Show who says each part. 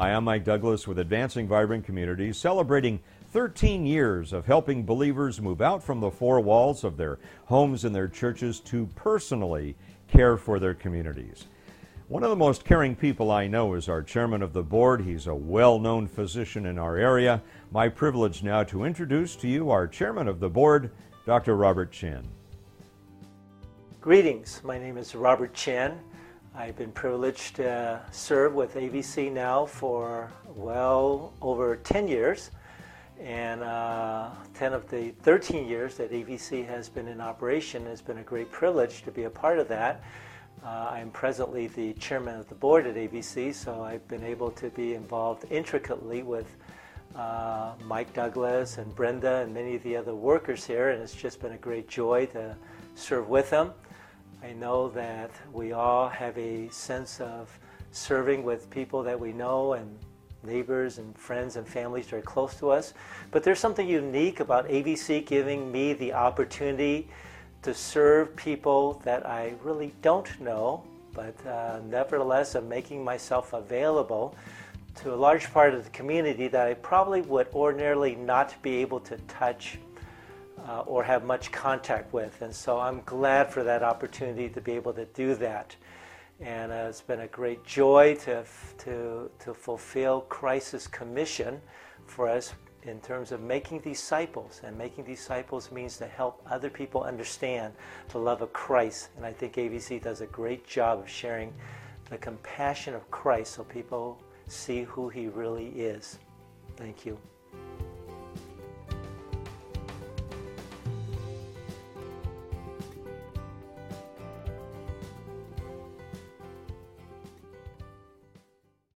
Speaker 1: Hi, I'm Mike Douglass with Advancing Vibrant Communities, celebrating 13 years of helping believers move out from the four walls of their homes and their churches to personally care for their communities. One of the most caring people I know is our chairman of the board. He's a well known physician in our area. My privilege now to introduce to you our chairman of the board, Dr. Robert Chin.
Speaker 2: Greetings. My name is Robert Chin. I've been privileged to serve with AVC now for well over 10 years. And uh, 10 of the 13 years that AVC has been in operation has been a great privilege to be a part of that. Uh, I'm presently the chairman of the board at AVC, so I've been able to be involved intricately with uh, Mike Douglass and Brenda and many of the other workers here, and it's just been a great joy to serve with them. I know that we all have a sense of serving with people that we know and neighbors and friends and families very close to us. But there's something unique about AVC giving me the opportunity to serve people that I really don't know, but uh, nevertheless, I'm making myself available to a large part of the community that I probably would ordinarily not be able to touch uh, or have much contact with. And so I'm glad for that opportunity to be able to do that. And uh, it's been a great joy to, to, to fulfill Christ's commission for us in terms of making disciples. And making disciples means to help other people understand the love of Christ. And I think AVC does a great job of sharing the compassion of Christ so people see who he really is. Thank you.